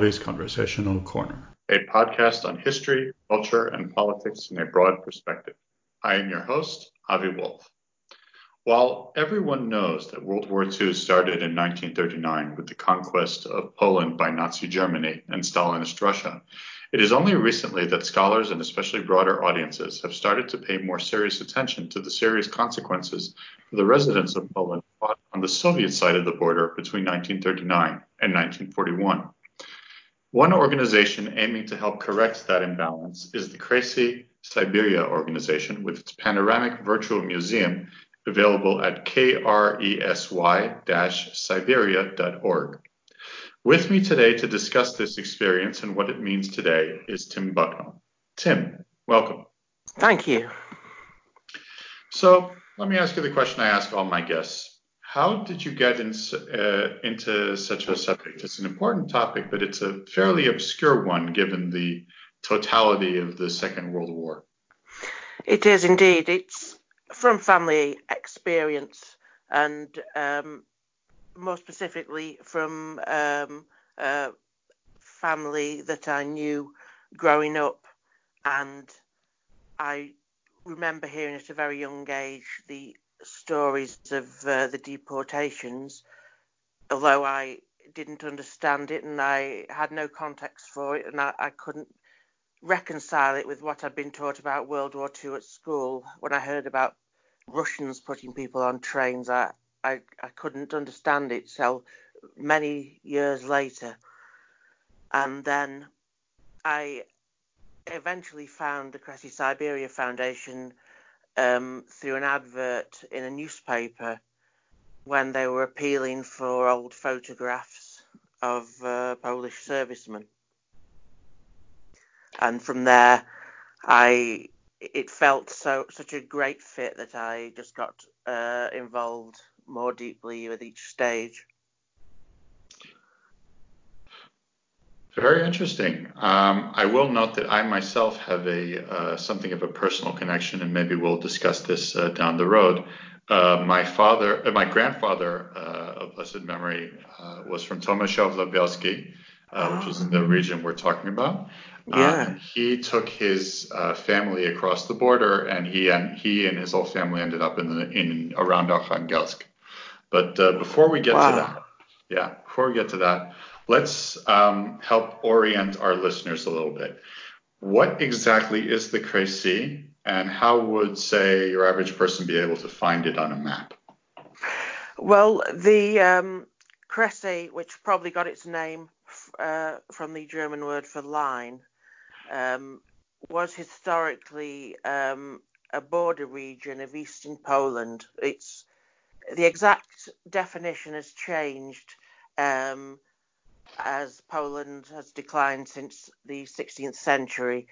and Avi's Conversational Corner, a podcast on history, culture, and politics in a broad perspective. I am your host, Avi Wolf. While everyone knows that World War II started in 1939 with the conquest of Poland by Nazi Germany and Stalinist Russia, it is only recently that scholars and especially broader audiences have started to pay more serious attention to the serious consequences for the residents of Poland fought on the Soviet side of the border between 1939 and 1941. One organization aiming to help correct that imbalance is the Kresy Siberia organization with its panoramic virtual museum available at kresy-siberia.org. With me today to discuss this experience and what it means today is Tim Bucknell. Tim, welcome. Thank you. So let me ask you the question I ask all my guests. How did you get in, uh, into such a subject? It's an important topic, but it's a fairly obscure one given the totality of the Second World War. It is indeed. It's from family experience and um, more specifically from um, a family that I knew growing up, and I remember hearing at a very young age the stories of uh, the deportations, although I didn't understand it and I had no context for it, and I, I couldn't reconcile it with what I'd been taught about World War II at school. When I heard about Russians putting people on trains, I, I, I couldn't understand it So many years later. And then I eventually found the Kresy Siberia Foundation um, through an advert in a newspaper when they were appealing for old photographs of uh, Polish servicemen. And from there, I it felt so such a great fit that I just got uh, involved more deeply with each stage. Very interesting. Um, I will note that I myself have a uh, something of a personal connection, and maybe we'll discuss this uh, down the road. Uh, my father, uh, my grandfather uh, of blessed memory, uh, was from Tomaszów Lubelski, which is in the region we're talking about. Yeah. he took his family across the border, and he and he and his whole family ended up in the in around Arkhangelsk. But uh, before we get wow. to that, yeah, before we get to that, let's um, help orient our listeners a little bit. What exactly is the Kresy, and how would, say, your average person be able to find it on a map? Well, the um, Kresy, which probably got its name uh, from the German word for line, um, was historically um, a border region of eastern Poland. It's the exact definition has changed um, as Poland has declined since the 16th century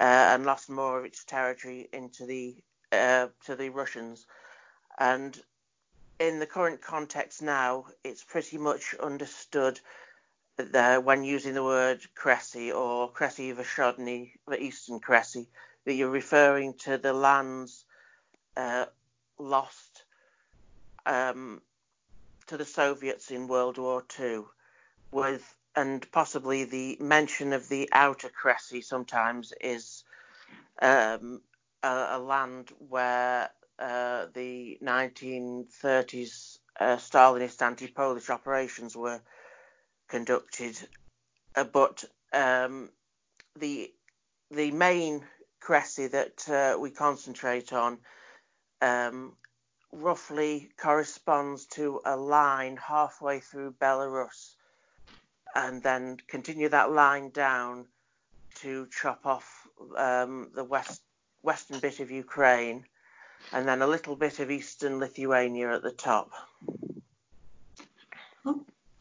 uh, and lost more of its territory into the uh, to the Russians. And in the current context now, it's pretty much understood that when using the word Kresy or Kresy Wschodni, the Eastern Kresy, that you're referring to the lands uh, lost um, to the Soviets in World War II, with and possibly the mention of the outer Kresy sometimes is um, a, a, land where uh, the 1930s uh, Stalinist anti-Polish operations were conducted, uh, but um, the the main Kresy that uh, we concentrate on um, roughly corresponds to a line halfway through Belarus and then continue that line down to chop off um, the west western bit of Ukraine and then a little bit of eastern Lithuania at the top.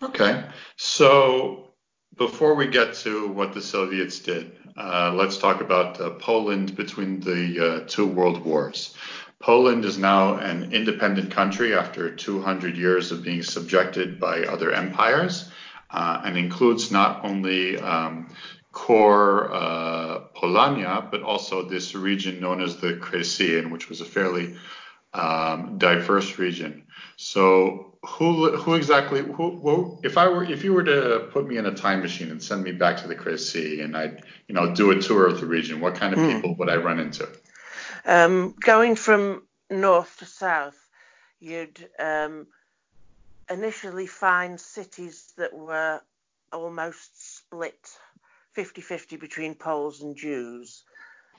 Okay, so before we get to what the Soviets did, uh, let's talk about uh, Poland between the uh, two world wars. Poland is now an independent country after 200 years of being subjected by other empires and includes not only um, core uh, Polania, but also this region known as the Kresy, which was a fairly um, diverse region. So who who exactly who, who, if I were if you were to put me in a time machine and send me back to the Kresy and I you know do a tour of the region, what kind of mm. people would I run into? Um, going from north to south, you'd um, initially find cities that were almost split 50-50 between Poles and Jews,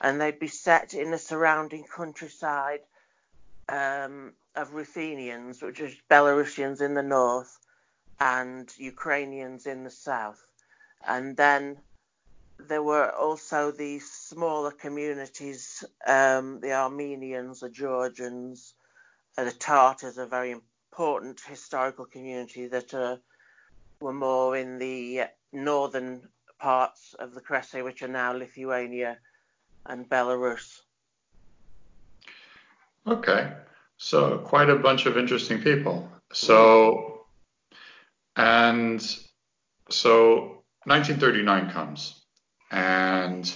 and they'd be set in the surrounding countryside um, of Ruthenians, which is Belarusians in the north and Ukrainians in the south. And then there were also these smaller communities, um, the Armenians, the Georgians, the Tartars, are very important historical community that uh, were more in the northern parts of the Kresy, which are now Lithuania and Belarus. Okay, so quite a bunch of interesting people. So, and so 1939 comes, and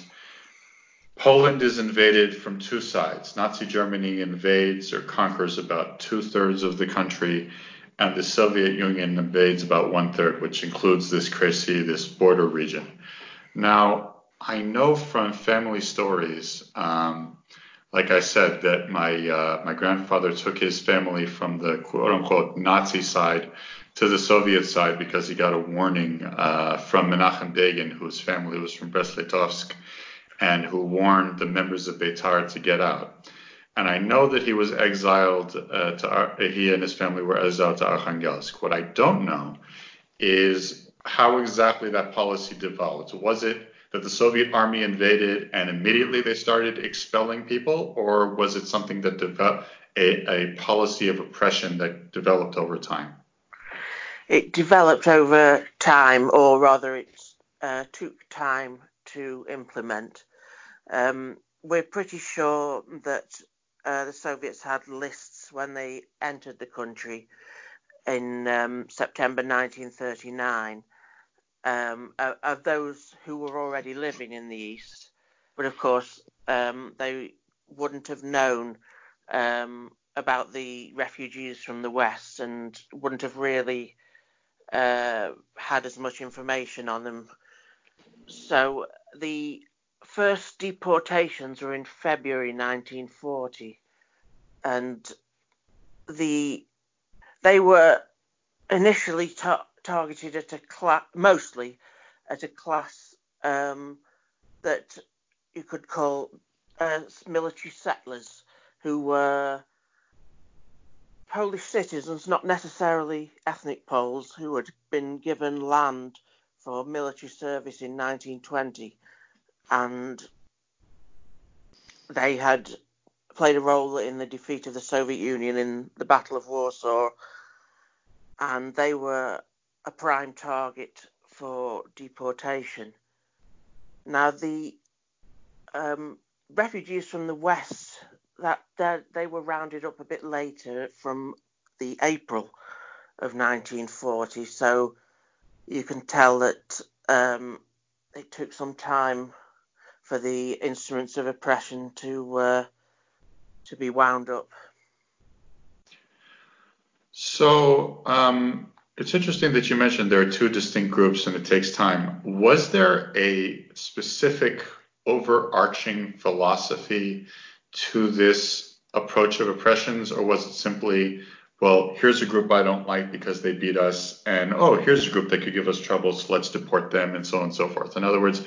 Poland is invaded from two sides. Nazi Germany invades or conquers about two thirds of the country, and the Soviet Union invades about one third, which includes this Kresy, this border region. Now, I know from family stories um, like I said, that my uh, my grandfather took his family from the quote unquote Nazi side to the Soviet side because he got a warning uh, from Menachem Begin, whose family was from Brest-Litovsk, and who warned the members of Beitar to get out. And I know that he was exiled uh, to he and his family were exiled to Arkhangelsk. What I don't know is how exactly that policy developed. Was it that the Soviet army invaded and immediately they started expelling people, or was it something that developed a, a policy of oppression that developed over time? It developed over time, or rather, it uh, took time to implement. Um, we're pretty sure that uh, the Soviets had lists when they entered the country in um, September 1939 um, of, of, those who were already living in the East. But of course, um, they wouldn't have known um, about the refugees from the West and wouldn't have really uh, had as much information on them. So the first deportations were in February 1940, and the they were initially ta- targeted at a class, mostly at a class um, that you could call uh, military settlers who were Polish citizens, not necessarily ethnic Poles, who had been given land for military service in 1920, and they had played a role in the defeat of the Soviet Union in the Battle of Warsaw, and they were a prime target for deportation. Now, the um, refugees from the west that, they were rounded up a bit later from the April of 1940, so you can tell that um, it took some time for the instruments of oppression to uh, to be wound up. So um, it's interesting that you mentioned there are two distinct groups and it takes time. Was there a specific overarching philosophy to this approach of oppressions, or was it simply, well, here's a group I don't like because they beat us, and oh, here's a group that could give us trouble, so let's deport them, and so on and so forth. In other words,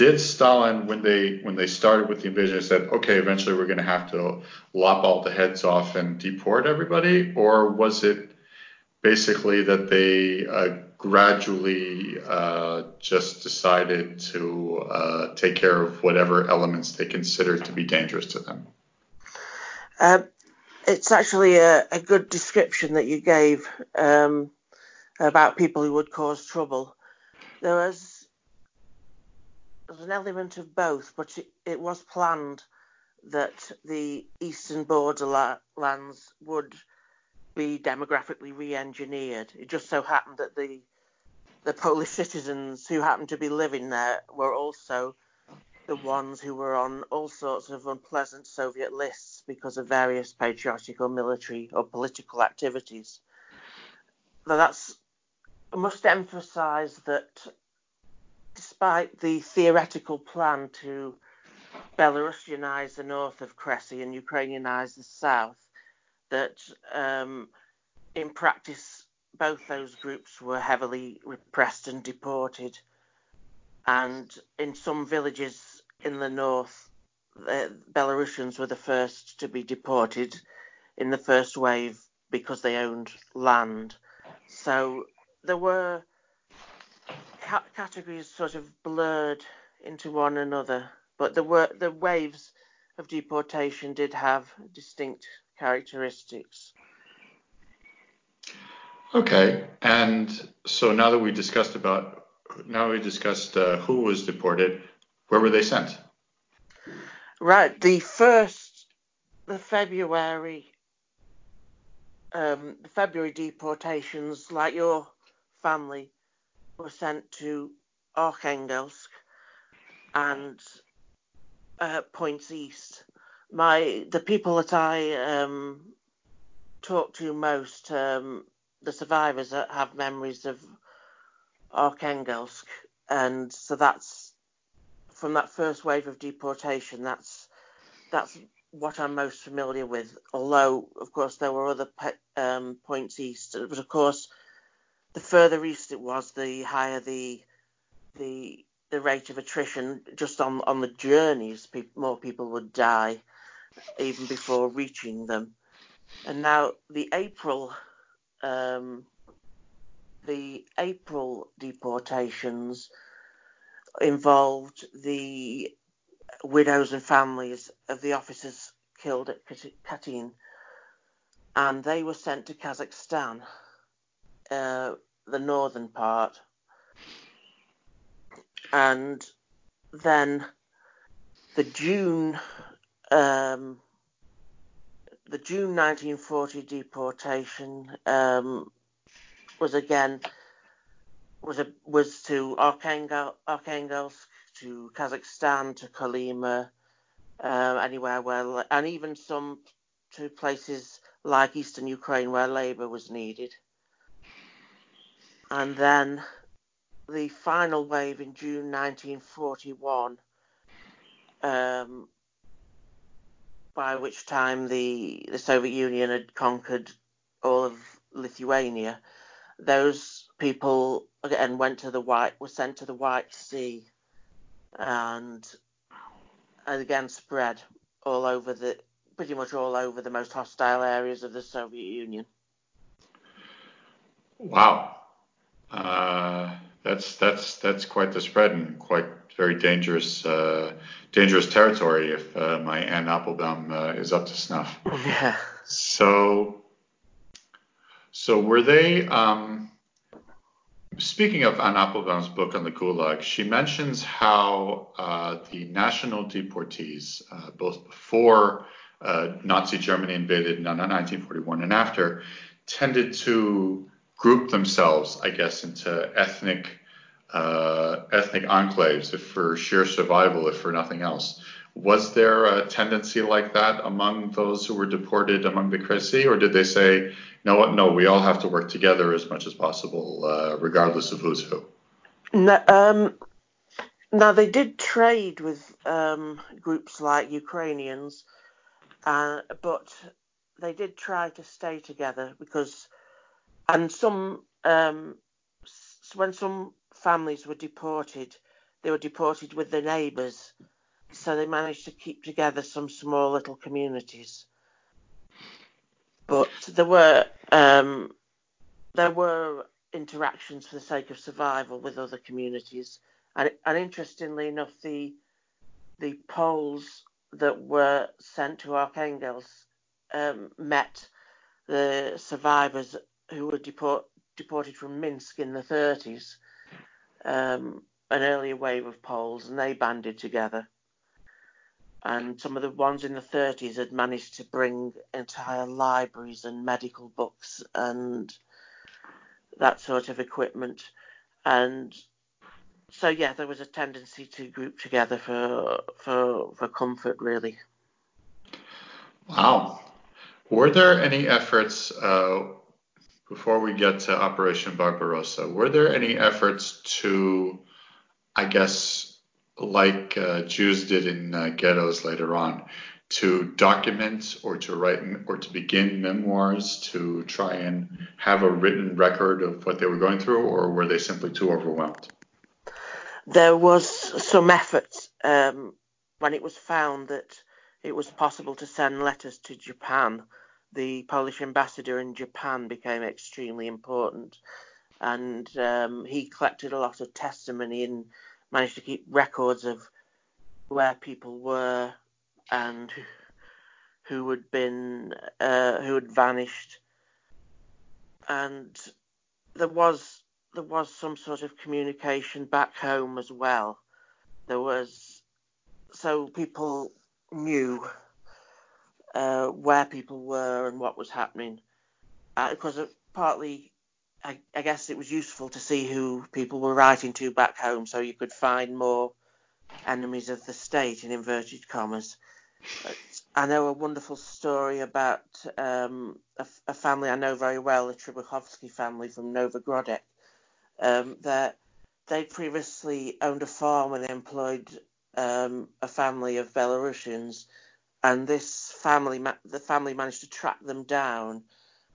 did Stalin, when they when they started with the invasion, said, okay, eventually we're going to have to lop all the heads off and deport everybody, or was it basically that they uh, gradually uh, just decided to uh, take care of whatever elements they considered to be dangerous to them. Um, it's actually a, a, good description that you gave um, about people who would cause trouble. There was, there was an element of both, but it, it was planned that the eastern borderlands would be demographically re-engineered. It just so happened that the the Polish citizens who happened to be living there were also the ones who were on all sorts of unpleasant Soviet lists because of various patriotic or military or political activities. Now that's I must emphasise that despite the theoretical plan to Belarusianize the north of Kresy and Ukrainianize the south, that um, in practice both those groups were heavily repressed and deported. And in some villages in the north, the Belarusians were the first to be deported in the first wave because they owned land. So there were categories sort of blurred into one another, but the were the waves of deportation did have distinct characteristics. Okay, and so now that we discussed about now we discussed uh, who was deported, where were they sent? Right, the first, the February, um, the February deportations, like your family, were sent to Arkhangelsk and uh, points east. My the people that I um, talk to most, um, the survivors that have memories of Arkhangelsk, and so that's from that first wave of deportation. That's that's what I'm most familiar with. Although, of course, there were other pe- um, points east, but of course, the further east it was, the higher the the the rate of attrition just on on the journeys. Pe- more people would die even before reaching them. And now the April um, the April deportations involved the widows and families of the officers killed at Katyn, and they were sent to Kazakhstan, uh, the northern part. And then the June um, the June 1940 deportation um, was again was a, was to Archangel, Arkhangelsk, to Kazakhstan, to Kolyma, um, anywhere where, and even some to places like eastern Ukraine where labour was needed. And then the final wave in June 1941, um, by which time the, the Soviet Union had conquered all of Lithuania, those people again went to the White, were sent to the White Sea, and, and again spread all over the, pretty much all over the most hostile areas of the Soviet Union. Wow, that's that's that's quite the spread and quite very dangerous uh, dangerous territory if uh, my Anne Applebaum uh, is up to snuff. Yeah. So so were they? Um, speaking of Anne Applebaum's book on the Gulag, she mentions how uh, the national deportees, uh, both before uh, Nazi Germany invaded in 1941 and after, tended to group themselves, I guess, into ethnic uh, ethnic enclaves, if for sheer survival, if for nothing else. Was there a tendency like that among those who were deported among the Kresy, or did they say, you know what, no, we all have to work together as much as possible, uh, regardless of who's who? No, um, now they did trade with um, groups like Ukrainians, uh, but they did try to stay together because, and some, um, when some families were deported, they were deported with their neighbours so they managed to keep together some small little communities. But there were um, there were interactions for the sake of survival with other communities, and, and interestingly enough, the the Poles that were sent to Arkhangelsk um, met the survivors who were deport, deported from Minsk in the 30s, um, an earlier wave of Poles, and they banded together and some of the ones in the 30s had managed to bring entire libraries and medical books and that sort of equipment. And so yeah, there was a tendency to group together for for for comfort, really. Wow. Were there any efforts uh, before we get to Operation Barbarossa? Were there any efforts to, I guess, like uh, Jews did in uh, ghettos later on, to document or to write or to begin memoirs to try and have a written record of what they were going through, or were they simply too overwhelmed? There was some effort um, when it was found that it was possible to send letters to Japan. The Polish ambassador in Japan became extremely important, and um, he collected a lot of testimony and managed to keep records of where people were and who had been uh, who had vanished, and there was there was some sort of communication back home as well. There was so people knew uh, where people were and what was happening. Uh, because partly, I, I, guess it was useful to see who people were writing to back home, so you could find more enemies of the state in inverted commas. I know a wonderful story about um, a, a, family I know very well, the Trubachowski family from Novogrodzic. Um, that they previously owned a farm and employed um, a family of Belarusians, and this family, the family managed to track them down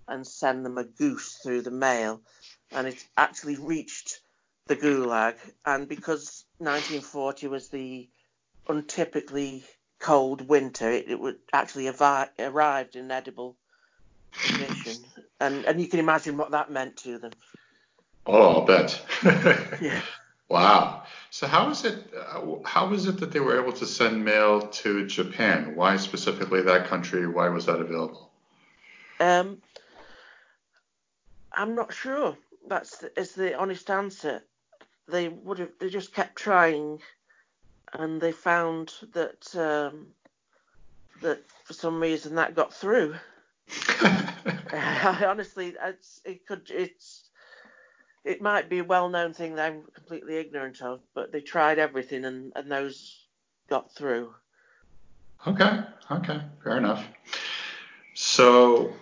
and send them a goose through the mail, and it actually reached the Gulag. And because 1940 was the untypically cold winter, it, it would actually have arrived in edible condition, and and you can imagine what that meant to them. Oh, I'll bet. yeah. Wow. So how is it? Uh, how is it that they were able to send mail to Japan? Why specifically that country? Why was that available? Um, I'm not sure. That's the, is the honest answer. They would have. They just kept trying, and they found that um, that for some reason that got through. honestly, it's, it could. It's it might be a well-known thing that I'm completely ignorant of, but they tried everything and, and those got through. Okay, okay, fair enough. So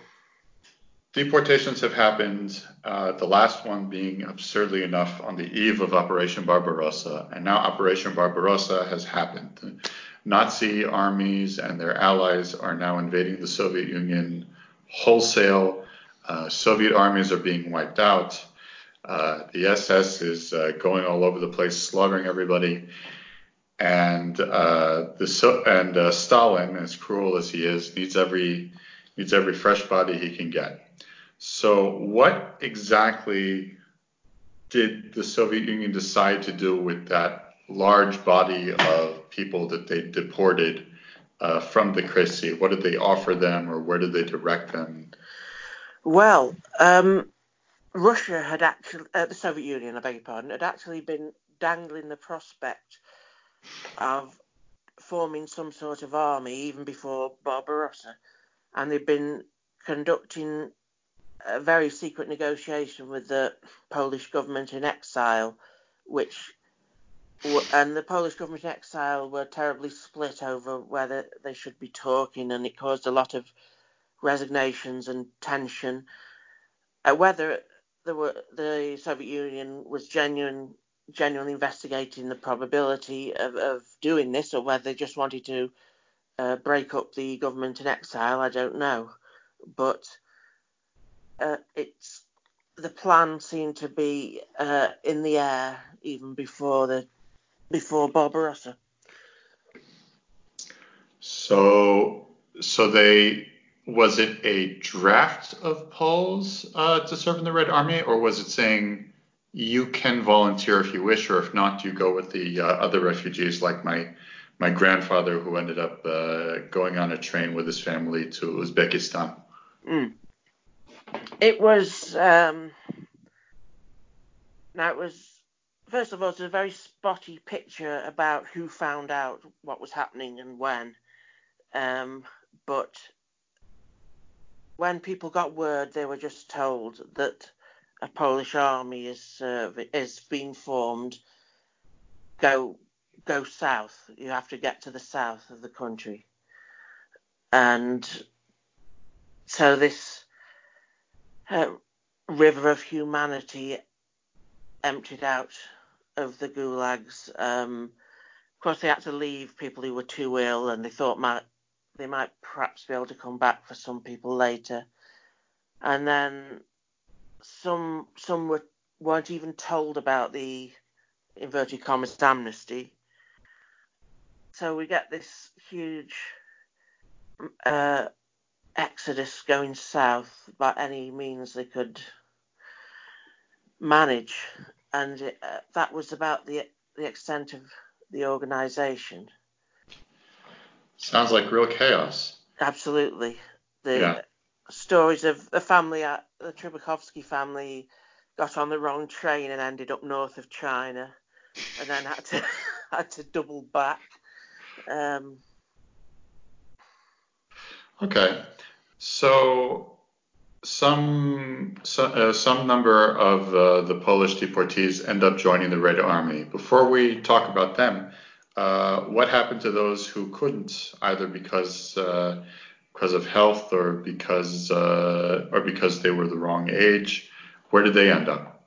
deportations have happened, uh, the last one being absurdly enough on the eve of Operation Barbarossa, and now Operation Barbarossa has happened. Nazi armies and their allies are now invading the Soviet Union wholesale. Uh, Soviet armies are being wiped out. Uh, the SS is uh, going all over the place, slaughtering everybody, and uh, the and uh, Stalin, as cruel as he is, needs every needs every fresh body he can get. So, what exactly did the Soviet Union decide to do with that large body of people that they deported uh, from the Kresy? What did they offer them, or where did they direct them? Well, um, Russia had actually, uh, the Soviet Union, I beg your pardon, had actually been dangling the prospect of forming some sort of army even before Barbarossa, and they'd been conducting a very secret negotiation with the Polish government in exile, which and the Polish government in exile were terribly split over whether they should be talking, and it caused a lot of resignations and tension. Uh, whether the, the Soviet Union was genuine, genuinely investigating the probability of, of doing this, or whether they just wanted to uh, break up the government in exile, I don't know. But uh, it's the plan seemed to be uh, in the air even before the before Barbarossa. So, so they was it a draft of Poles uh, to serve in the Red Army, or was it saying you can volunteer if you wish, or if not, you go with the uh, other refugees, like my my grandfather who ended up uh, going on a train with his family to Uzbekistan? Mm. It was um, now it was first of all it's a very spotty picture about who found out what was happening and when, um, but when people got word, they were just told that a Polish army is uh, is being formed, go go south. You have to get to the south of the country, and so this uh, river of humanity emptied out of the gulags. Um, of course, they had to leave people who were too ill, and they thought might, they might perhaps be able to come back for some people later. And then some some were weren't even told about the inverted commas amnesty. So we get this huge uh, exodus going south by any means they could manage, and it, uh, that was about the the extent of the organisation. Sounds like real chaos. Absolutely. The yeah. stories of the family, uh, the Tribukovsky family, got on the wrong train and ended up north of China, and then had to had to double back. Um, okay, so some so, uh, some number of uh, the Polish deportees end up joining the Red Army. Before we talk about them, what happened to those who couldn't, either because uh, because of health or because uh, or because they were the wrong age? Where did they end up?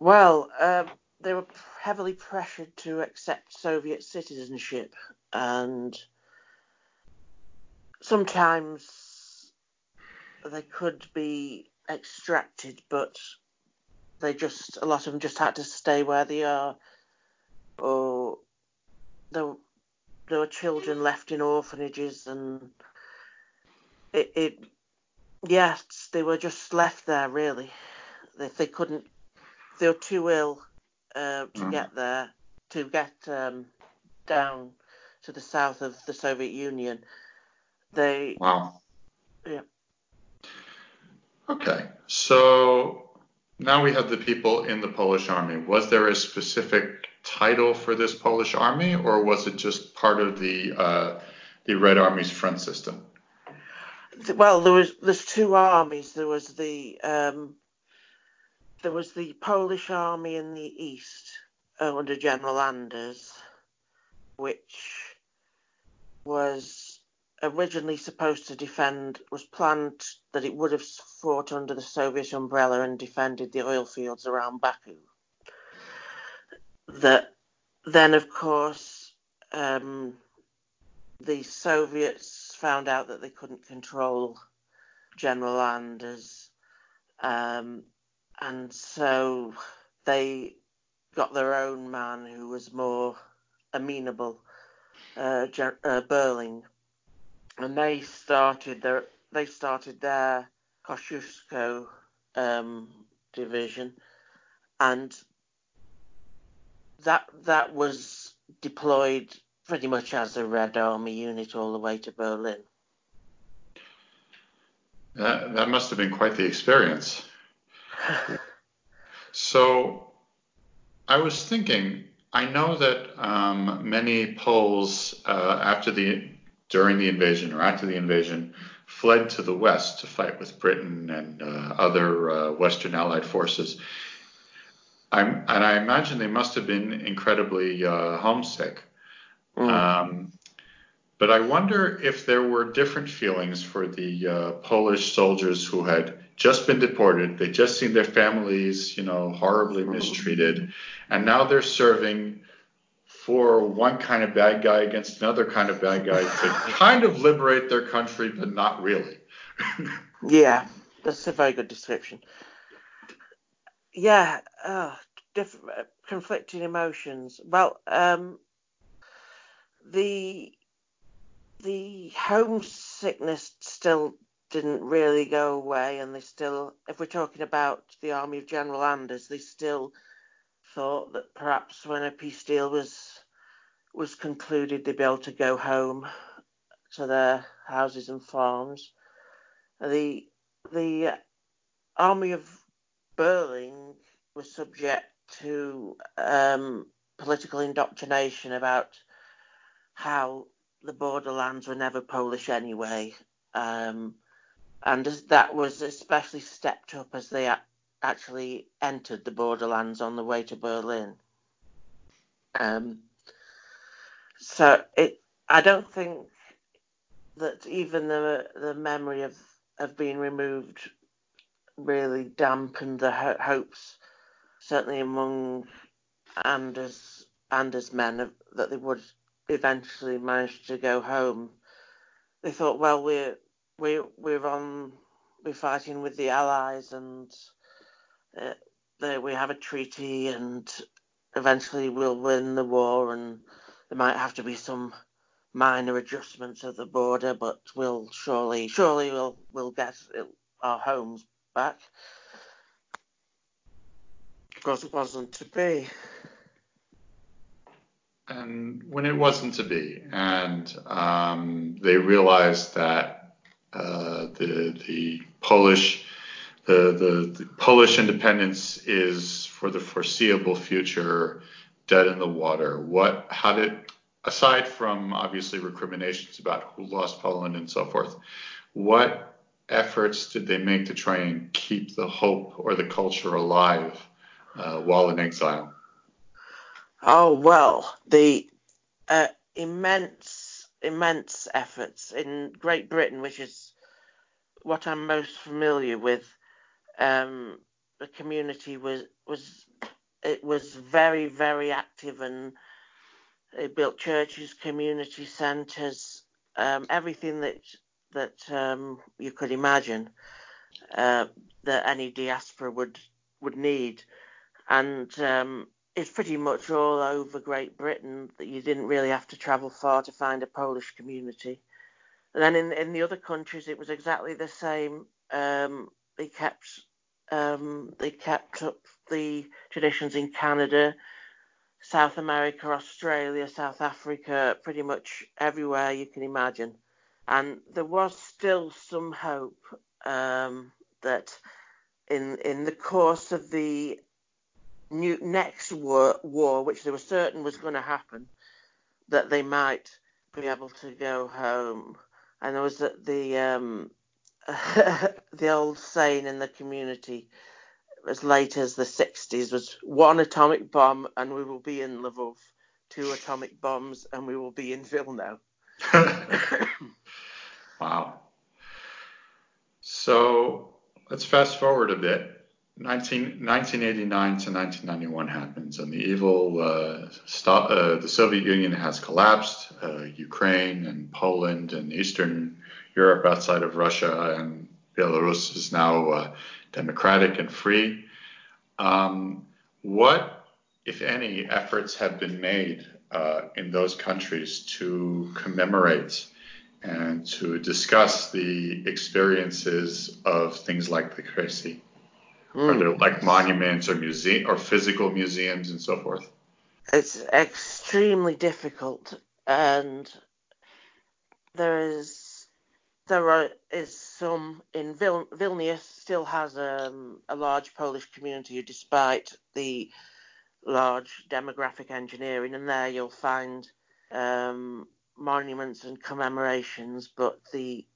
Well, um, they were heavily pressured to accept Soviet citizenship, and sometimes they could be extracted, but they just a lot of them just had to stay where they are, or there there were children left in orphanages, and it, it yes, they were just left there really. If they couldn't, they were too ill uh, to mm. get there, to get um, down to the south of the Soviet Union. They wow. Yeah. Okay, so now we have the people in the Polish army. Was there a specific title for this Polish army, or was it just part of the uh, the Red Army's front system? Well, there was there's two armies. There was the um, there was the Polish army in the east uh, under General Anders, which was originally supposed to defend was planned that it would have fought under the Soviet umbrella and defended the oil fields around Baku. That then, of course, um, the Soviets found out that they couldn't control General Anders, um, and so they got their own man who was more amenable, uh, uh, Berling and they started their they started their Kosciuszko um, division, and that that was deployed pretty much as a Red Army unit all the way to Berlin. That, that must have been quite the experience. so, I was thinking. I know that um, many Poles, uh, after the during the invasion or after the invasion fled to the west to fight with Britain and uh, other uh, Western Allied forces. I'm, and I imagine they must have been incredibly uh, homesick. Mm. Um, but I wonder if there were different feelings for the uh, Polish soldiers who had just been deported. They'd just seen their families, you know, horribly mm. mistreated, and now they're serving for one kind of bad guy against another kind of bad guy to kind of liberate their country, but not really. yeah, that's a very good description. Yeah, different, uh, conflicting emotions. Well, um, the the homesickness still didn't really go away, and they still, if we're talking about the army of General Anders, they still thought that perhaps when a peace deal was was concluded, they'd be able to go home to their houses and farms. The the army of Berling was subject to um, political indoctrination about how the borderlands were never Polish anyway, um, and that was especially stepped up as they actually entered the borderlands on the way to Berlin. Um, so it, I don't think that even the the memory of of being removed really dampened the ho- hopes, certainly among Anders Anders men, that they would eventually manage to go home. They thought, well, we're we we're on we're fighting with the Allies and uh, we have a treaty and eventually we'll win the war and there might have to be some minor adjustments at the border, but we'll surely surely we'll we'll get our homes back. Of course, it wasn't to be. And when it wasn't to be, and um, they realized that uh, the the Polish the, the, the Polish independence is for the foreseeable future dead in the water. What how did aside from obviously recriminations about who lost Poland and so forth, what efforts did they make to try and keep the hope or the culture alive uh, while in exile? Oh well, the uh, immense, immense efforts in Great Britain, which is what I'm most familiar with. Um, the community was was it was very very active and they built churches, community centres, um, everything that that um, you could imagine uh, that any diaspora would would need, and um, it's pretty much all over Great Britain that you didn't really have to travel far to find a Polish community. And then in in the other countries, it was exactly the same. Um, they kept um, they kept up the traditions in Canada, South America, Australia, South Africa, pretty much everywhere you can imagine. And there was still some hope um, that in in the course of the new next war, war, which they were certain was going to happen, that they might be able to go home. And there was the the, um, the old saying in the community as late as the 60s was one atomic bomb and we will be in Lvov, two atomic bombs and we will be in Vilna. wow. So let's fast forward a bit. 19, 1989 to 1991 happens, and the evil, uh, stop, uh, the Soviet Union has collapsed. Uh, Ukraine and Poland and Eastern Europe outside of Russia and Belarus is now uh, democratic and free. Um, what, if any, efforts have been made in those countries to commemorate and to discuss the experiences of things like the Kresy? Mm. Like monuments or museum or physical museums and so forth? It's extremely difficult, and there is there are, is some in Vil, Vilnius still has um, a large Polish community despite the large demographic engineering, and there you'll find um, monuments and commemorations, but the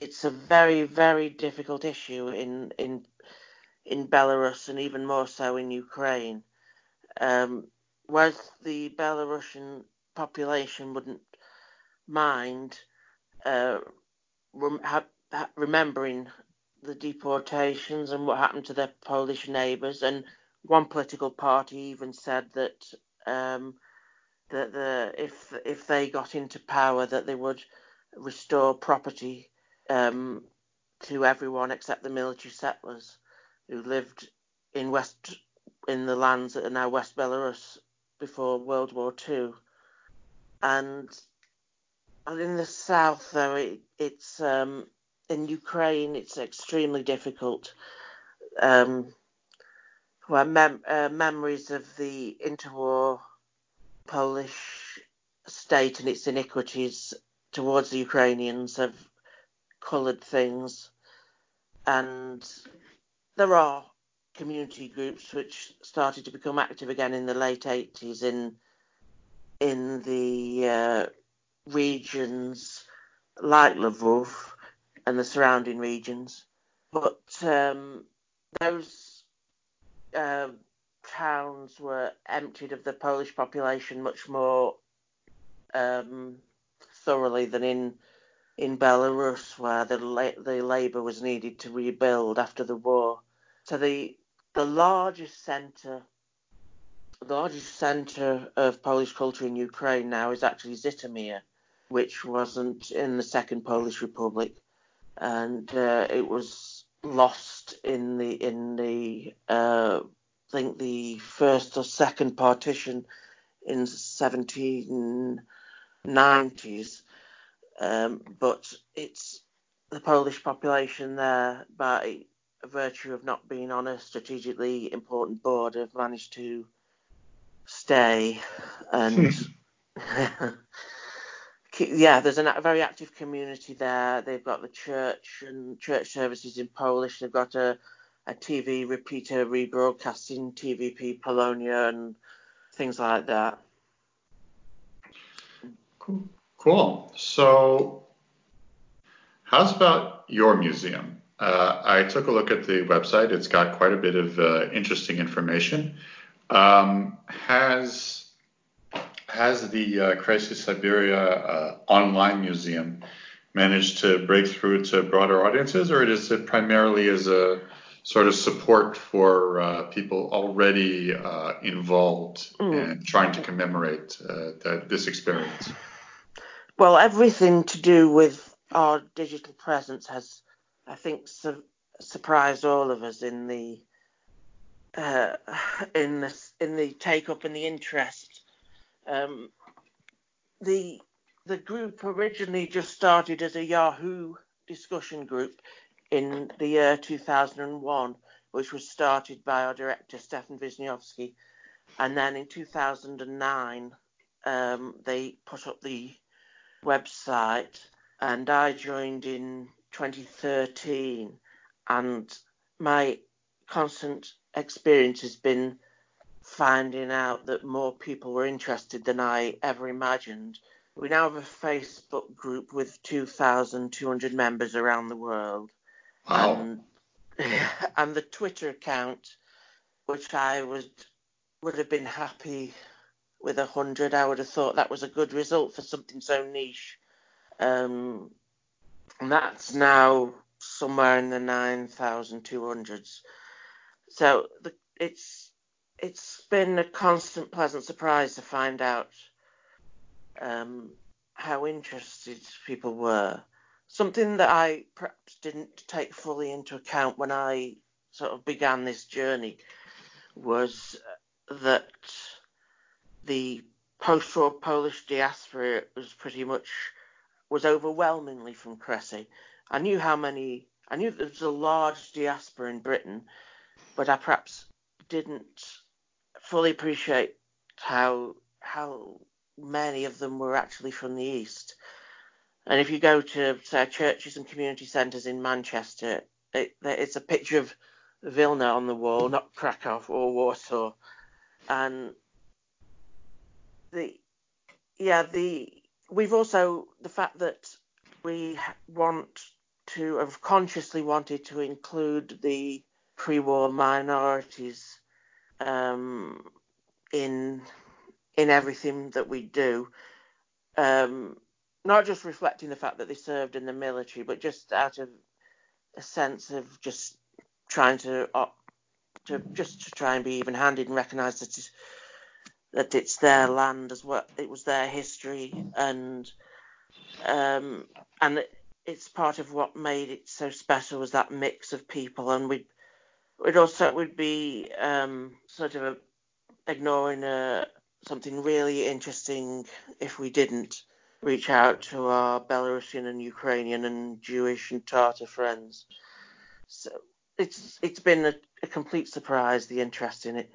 it's a very very difficult issue in in in Belarus and even more so in Ukraine. Um, whereas the Belarusian population wouldn't mind uh, rem- ha- ha- remembering the deportations and what happened to their Polish neighbours. And one political party even said that um, that the if if they got into power, that they would restore property um, to everyone except the military settlers who lived in West in the lands that are now West Belarus before World War II, and in the south though it, it's um, in Ukraine it's extremely difficult. Um, where mem- uh, memories of the interwar Polish state and its iniquities towards the Ukrainians have coloured things, and there are community groups which started to become active again in the late 80s in in the uh, regions like Lvov and the surrounding regions. But um, those uh, towns were emptied of the Polish population much more um, thoroughly than in in Belarus, where the la- the labour was needed to rebuild after the war. So the the largest centre, the largest centre of Polish culture in Ukraine now is actually Zhytomyr, which wasn't in the Second Polish Republic, and uh, it was lost in the in the uh, I think the first or second partition in 1790s. Um, but it's the Polish population there, by virtue of not being on a strategically important border, have managed to stay and. yeah, there's a very active community there. They've got the church and church services in Polish. They've got a, a TV repeater rebroadcasting TVP Polonia and things like that. Cool. Cool. So, how's about your museum? Uh, I took a look at the website. It's got quite a bit of uh, interesting information. Um, has has the uh, Kresy Siberia uh, online museum managed to break through to broader audiences, or is it primarily as a sort of support for uh, people already uh, involved mm. and trying to commemorate uh, that, this experience? Well, everything to do with our digital presence has, I think, su- surprised all of us in the uh, in the in the take up and the interest um, the the group originally just started as a Yahoo discussion group in the year 2001, which was started by our director Stefan Wisniewski, and then in 2009 um, they put up the website, and I joined in 2013, and my constant experience has been finding out that more people were interested than I ever imagined. We now have a Facebook group with 2,200 members around the world. Wow. And, and the Twitter account, which I would would have been happy with a hundred. I would have thought that was a good result for something so niche. Um, and that's now somewhere in the 9,200s. So the, it's it's been a constant pleasant surprise to find out um, how interested people were. Something that I perhaps didn't take fully into account when I sort of began this journey was that the post-war Polish diaspora was pretty much was overwhelmingly from Kresy. I knew how many I knew there was a large diaspora in Britain, but I perhaps didn't fully appreciate how how many of them were actually from the east. And if you go to say churches and community centres in Manchester, it, it's a picture of Vilna on the wall, not Krakow or Warsaw. And the yeah the we've also the fact that we want to have consciously wanted to include the pre-war minorities um, in in everything that we do. Um, not just reflecting the fact that they served in the military, but just out of a sense of just trying to to just to try and be even-handed and recognise that it's, that it's their land as well. It was their history, and um, and it's part of what made it so special was that mix of people, and we it also would be um, sort of a, ignoring a, uh, something really interesting if we didn't reach out to our Belarusian and Ukrainian and Jewish and Tatar friends. So it's it's been a, a complete surprise the interest in it.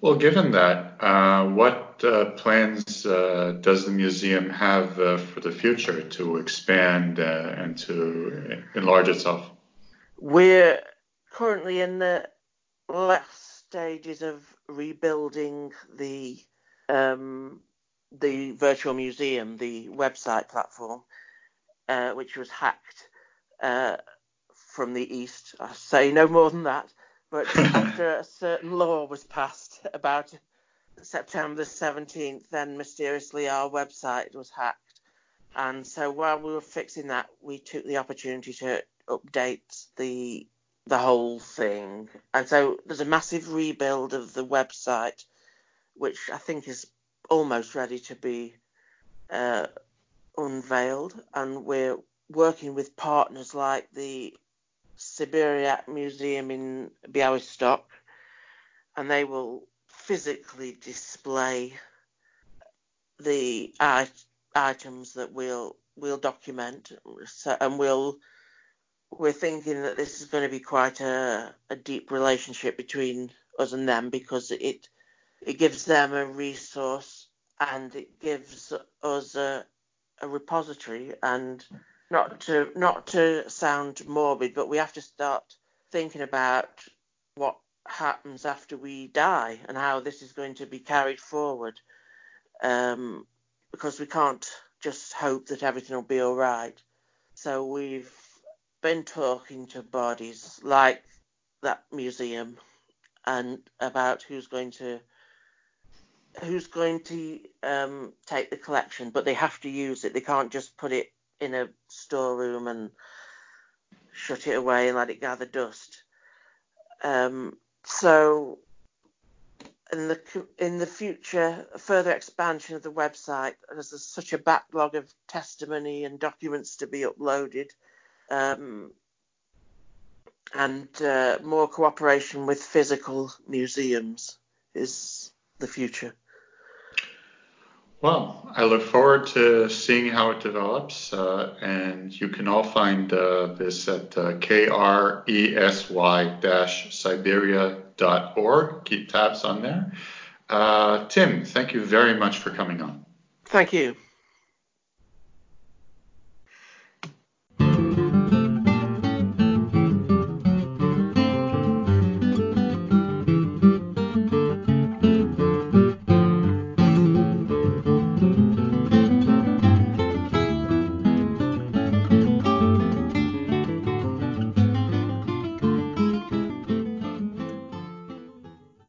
Well, given that, uh, what uh, plans uh, does the museum have uh, for the future to expand uh, and to enlarge itself? We're currently in the last stages of rebuilding the um, the virtual museum, the website platform, uh, which was hacked uh, from the east. I say no more than that, But after a certain law was passed about September the 17th, then mysteriously our website was hacked. And so while we were fixing that, we took the opportunity to update the the whole thing. And so there's a massive rebuild of the website, which I think is almost ready to be uh, unveiled. And we're working with partners like the Siberiak Museum in Białystok, and they will physically display the items that we'll we'll document, and we'll we're thinking that this is going to be quite a, a deep relationship between us and them because it it gives them a resource and it gives us a, a repository and not to not to sound morbid but we have to start thinking about what happens after we die and how this is going to be carried forward. Um, because we can't just hope that everything will be all right. So we've been talking to bodies like that museum and about who's going to who's going to um, take the collection, but they have to use it. They can't just put it in a storeroom and shut it away and let it gather dust. Um, so, in the in the future, further expansion of the website, there's such a backlog of testimony and documents to be uploaded, um, and uh, more cooperation with physical museums is the future. Well, I look forward to seeing how it develops, uh, and you can all find uh, this at uh, kresy-siberia.org. Keep tabs on there. Uh, Tim, thank you very much for coming on. Thank you.